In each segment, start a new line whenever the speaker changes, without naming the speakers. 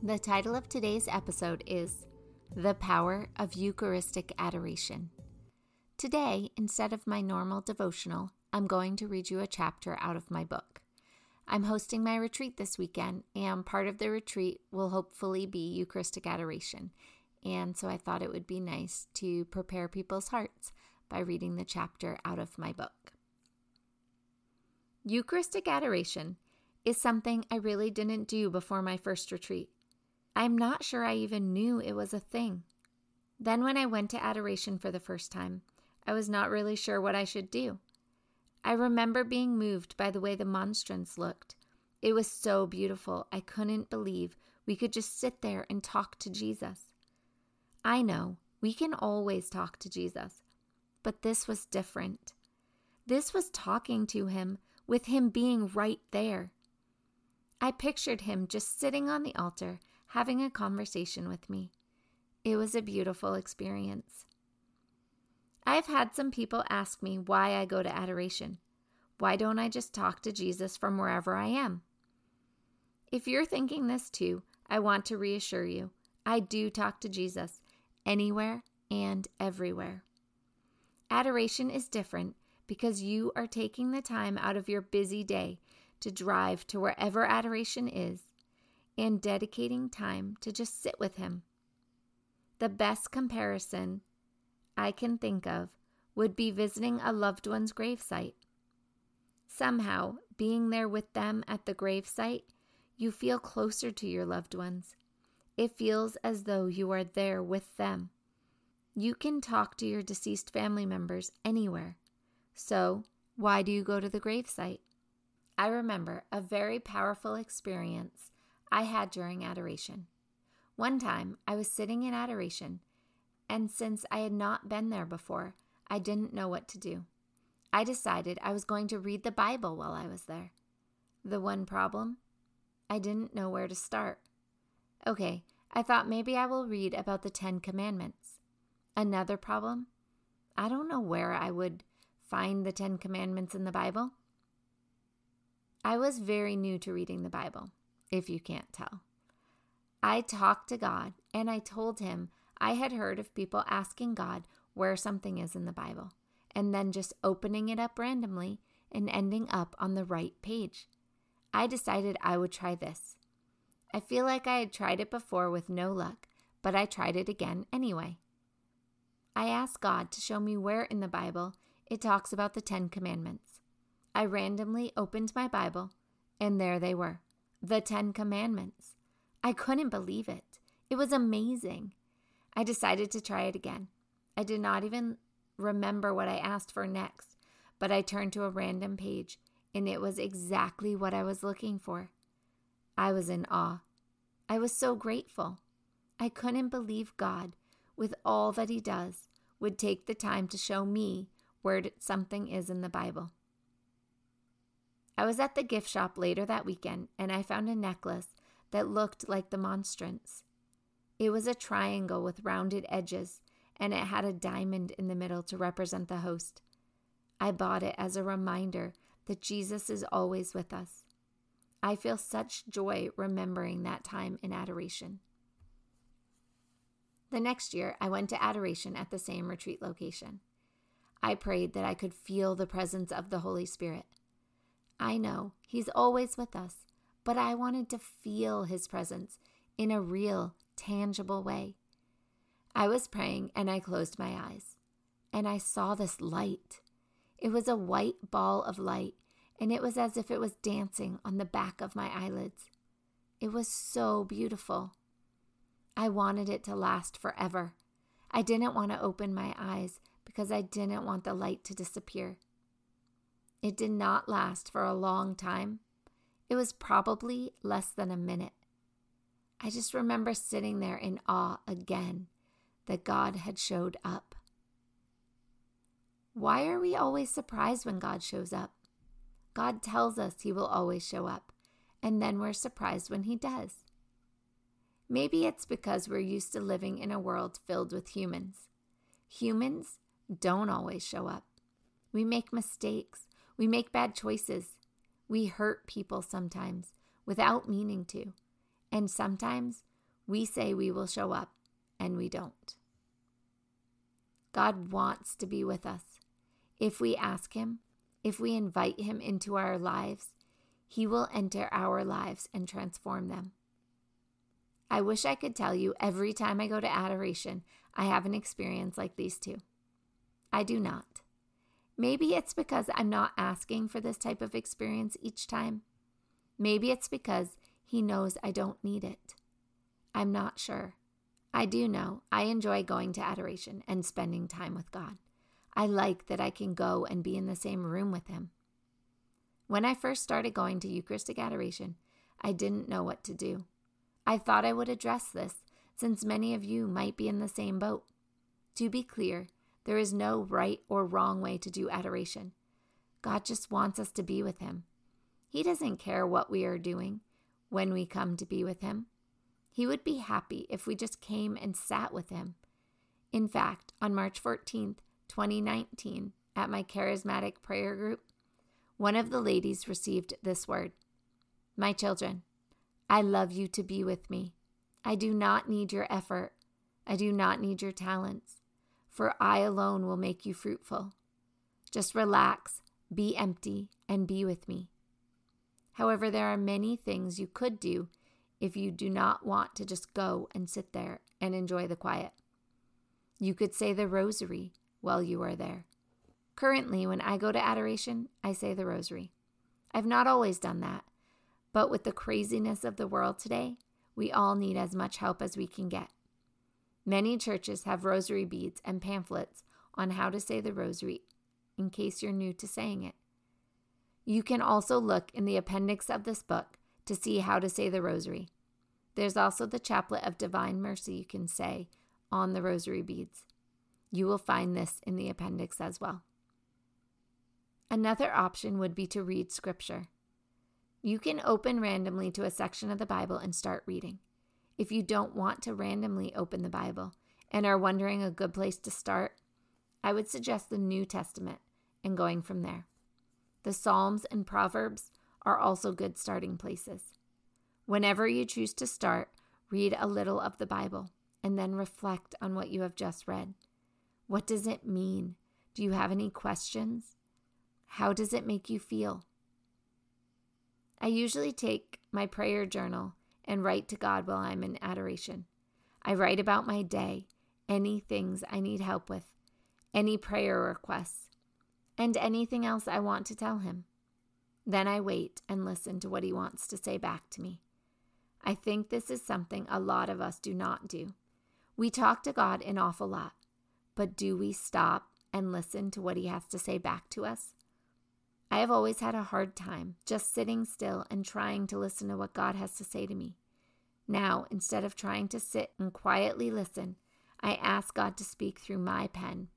The title of today's episode is The Power of Eucharistic Adoration. Today, instead of my normal devotional, I'm going to read you a chapter out of my book. I'm hosting my retreat this weekend, and part of the retreat will hopefully be Eucharistic Adoration. And so I thought it would be nice to prepare people's hearts by reading the chapter out of my book. Eucharistic Adoration is something I really didn't do before my first retreat. I'm not sure I even knew it was a thing. Then, when I went to adoration for the first time, I was not really sure what I should do. I remember being moved by the way the monstrance looked. It was so beautiful, I couldn't believe we could just sit there and talk to Jesus. I know we can always talk to Jesus, but this was different. This was talking to him with him being right there. I pictured him just sitting on the altar having a conversation with me. It was a beautiful experience. I've had some people ask me why I go to adoration. Why don't I just talk to Jesus from wherever I am? If you're thinking this too, I want to reassure you I do talk to Jesus anywhere and everywhere. Adoration is different because you are taking the time out of your busy day to drive to wherever adoration is and dedicating time to just sit with Him. The best comparison I can think of would be visiting a loved one's gravesite. Somehow, being there with them at the gravesite, you feel closer to your loved ones. It feels as though you are there with them. You can talk to your deceased family members anywhere. So, why do you go to the gravesite? I remember a very powerful experience I had during adoration. One time, I was sitting in adoration, and since I had not been there before, I didn't know what to do. I decided I was going to read the Bible while I was there. The one problem? I didn't know where to start. Okay, I thought maybe I will read about the Ten Commandments. Another problem? I don't know where I would find the Ten Commandments in the Bible. I was very new to reading the Bible if you can't tell. I talked to God and I told him I had heard of people asking God where something is in the Bible and then just opening it up randomly and ending up on the right page. I decided I would try this. I feel like I had tried it before with no luck, but I tried it again anyway. I asked God to show me where in the Bible it talks about the Ten Commandments. I randomly opened my Bible, and there they were the Ten Commandments. I couldn't believe it. It was amazing. I decided to try it again. I did not even remember what I asked for next, but I turned to a random page and it was exactly what I was looking for. I was in awe. I was so grateful. I couldn't believe God, with all that He does, would take the time to show me where something is in the Bible. I was at the gift shop later that weekend and I found a necklace that looked like the monstrance. It was a triangle with rounded edges and it had a diamond in the middle to represent the host. I bought it as a reminder that Jesus is always with us. I feel such joy remembering that time in adoration. The next year, I went to adoration at the same retreat location. I prayed that I could feel the presence of the Holy Spirit. I know He's always with us, but I wanted to feel His presence in a real, tangible way. I was praying and I closed my eyes, and I saw this light. It was a white ball of light, and it was as if it was dancing on the back of my eyelids. It was so beautiful. I wanted it to last forever. I didn't want to open my eyes because I didn't want the light to disappear. It did not last for a long time. It was probably less than a minute. I just remember sitting there in awe again that God had showed up. Why are we always surprised when God shows up? God tells us He will always show up, and then we're surprised when He does. Maybe it's because we're used to living in a world filled with humans. Humans don't always show up. We make mistakes, we make bad choices, we hurt people sometimes without meaning to, and sometimes we say we will show up and we don't. God wants to be with us. If we ask Him, if we invite Him into our lives, He will enter our lives and transform them. I wish I could tell you every time I go to adoration, I have an experience like these two. I do not. Maybe it's because I'm not asking for this type of experience each time. Maybe it's because He knows I don't need it. I'm not sure. I do know I enjoy going to adoration and spending time with God. I like that I can go and be in the same room with Him. When I first started going to Eucharistic adoration, I didn't know what to do. I thought I would address this since many of you might be in the same boat. To be clear, there is no right or wrong way to do adoration. God just wants us to be with Him. He doesn't care what we are doing when we come to be with Him. He would be happy if we just came and sat with Him. In fact, on March 14th, 2019, at my charismatic prayer group, one of the ladies received this word My children, I love you to be with me. I do not need your effort. I do not need your talents, for I alone will make you fruitful. Just relax, be empty, and be with me. However, there are many things you could do if you do not want to just go and sit there and enjoy the quiet. You could say the rosary while you are there. Currently, when I go to adoration, I say the rosary. I've not always done that, but with the craziness of the world today, we all need as much help as we can get. Many churches have rosary beads and pamphlets on how to say the rosary in case you're new to saying it. You can also look in the appendix of this book to see how to say the rosary. There's also the chaplet of divine mercy you can say on the rosary beads. You will find this in the appendix as well. Another option would be to read scripture. You can open randomly to a section of the Bible and start reading. If you don't want to randomly open the Bible and are wondering a good place to start, I would suggest the New Testament and going from there. The Psalms and Proverbs are also good starting places. Whenever you choose to start, read a little of the Bible and then reflect on what you have just read. What does it mean? Do you have any questions? How does it make you feel? I usually take my prayer journal and write to God while I'm in adoration. I write about my day, any things I need help with, any prayer requests, and anything else I want to tell Him. Then I wait and listen to what He wants to say back to me. I think this is something a lot of us do not do. We talk to God an awful lot. But do we stop and listen to what he has to say back to us? I have always had a hard time just sitting still and trying to listen to what God has to say to me. Now, instead of trying to sit and quietly listen, I ask God to speak through my pen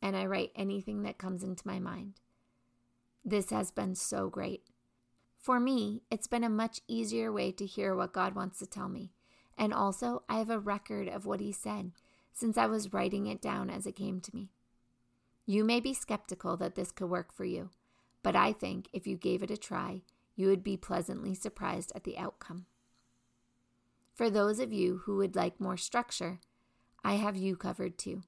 and I write anything that comes into my mind. This has been so great. For me, it's been a much easier way to hear what God wants to tell me. And also, I have a record of what He said since I was writing it down as it came to me. You may be skeptical that this could work for you, but I think if you gave it a try, you would be pleasantly surprised at the outcome. For those of you who would like more structure, I have you covered too.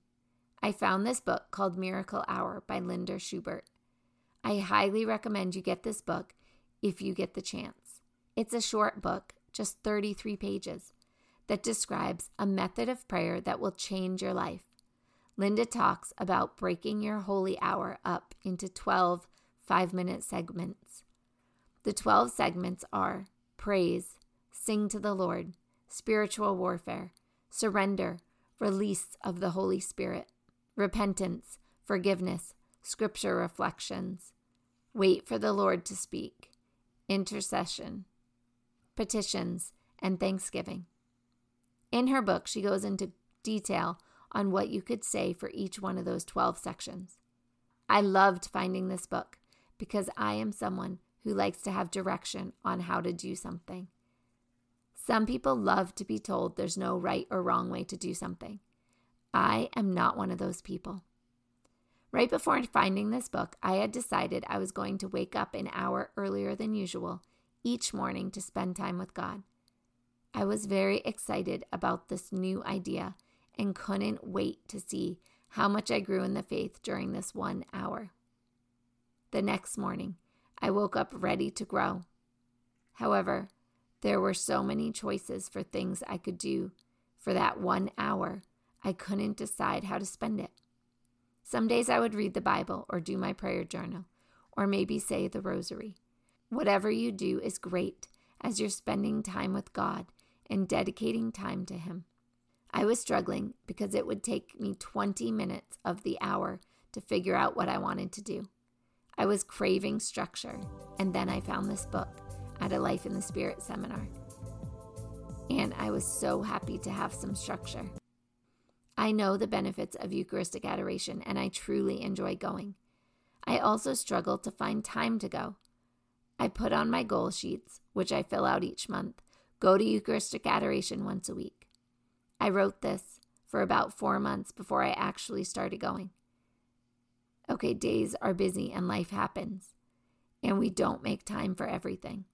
I found this book called Miracle Hour by Linda Schubert. I highly recommend you get this book if you get the chance. It's a short book, just 33 pages, that describes a method of prayer that will change your life. Linda talks about breaking your holy hour up into 12 five minute segments. The 12 segments are praise, sing to the Lord, spiritual warfare, surrender, release of the Holy Spirit, repentance, forgiveness, scripture reflections, wait for the Lord to speak, intercession, petitions, and thanksgiving. In her book, she goes into detail on what you could say for each one of those 12 sections. I loved finding this book because I am someone who likes to have direction on how to do something. Some people love to be told there's no right or wrong way to do something. I am not one of those people. Right before finding this book, I had decided I was going to wake up an hour earlier than usual each morning to spend time with God. I was very excited about this new idea and couldn't wait to see how much I grew in the faith during this one hour. The next morning, I woke up ready to grow. However, there were so many choices for things I could do for that one hour, I couldn't decide how to spend it. Some days I would read the Bible or do my prayer journal, or maybe say the rosary. Whatever you do is great as you're spending time with God and dedicating time to Him. I was struggling because it would take me 20 minutes of the hour to figure out what I wanted to do. I was craving structure, and then I found this book at a Life in the Spirit seminar. And I was so happy to have some structure. I know the benefits of Eucharistic adoration, and I truly enjoy going. I also struggle to find time to go. I put on my goal sheets, which I fill out each month, go to Eucharistic adoration once a week. I wrote this for about four months before I actually started going. Okay, days are busy and life happens, and we don't make time for everything.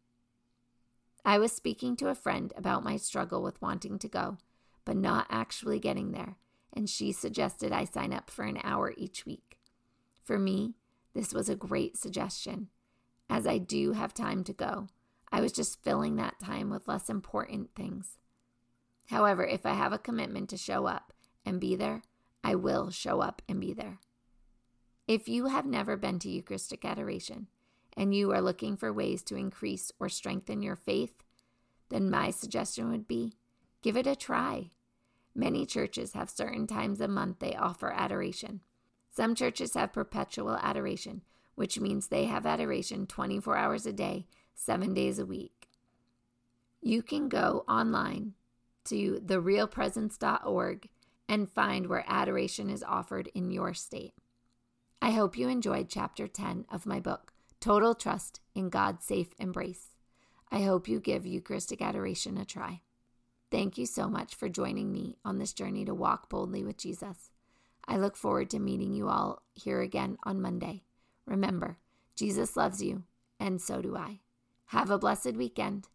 I was speaking to a friend about my struggle with wanting to go, but not actually getting there, and she suggested I sign up for an hour each week. For me, this was a great suggestion, as I do have time to go. I was just filling that time with less important things. However, if I have a commitment to show up and be there, I will show up and be there. If you have never been to Eucharistic adoration and you are looking for ways to increase or strengthen your faith, then my suggestion would be give it a try. Many churches have certain times a month they offer adoration. Some churches have perpetual adoration, which means they have adoration 24 hours a day, seven days a week. You can go online to therealpresence.org and find where adoration is offered in your state. I hope you enjoyed chapter 10 of my book, Total Trust in God's Safe Embrace. I hope you give Eucharistic adoration a try. Thank you so much for joining me on this journey to walk boldly with Jesus. I look forward to meeting you all here again on Monday. Remember, Jesus loves you, and so do I. Have a blessed weekend.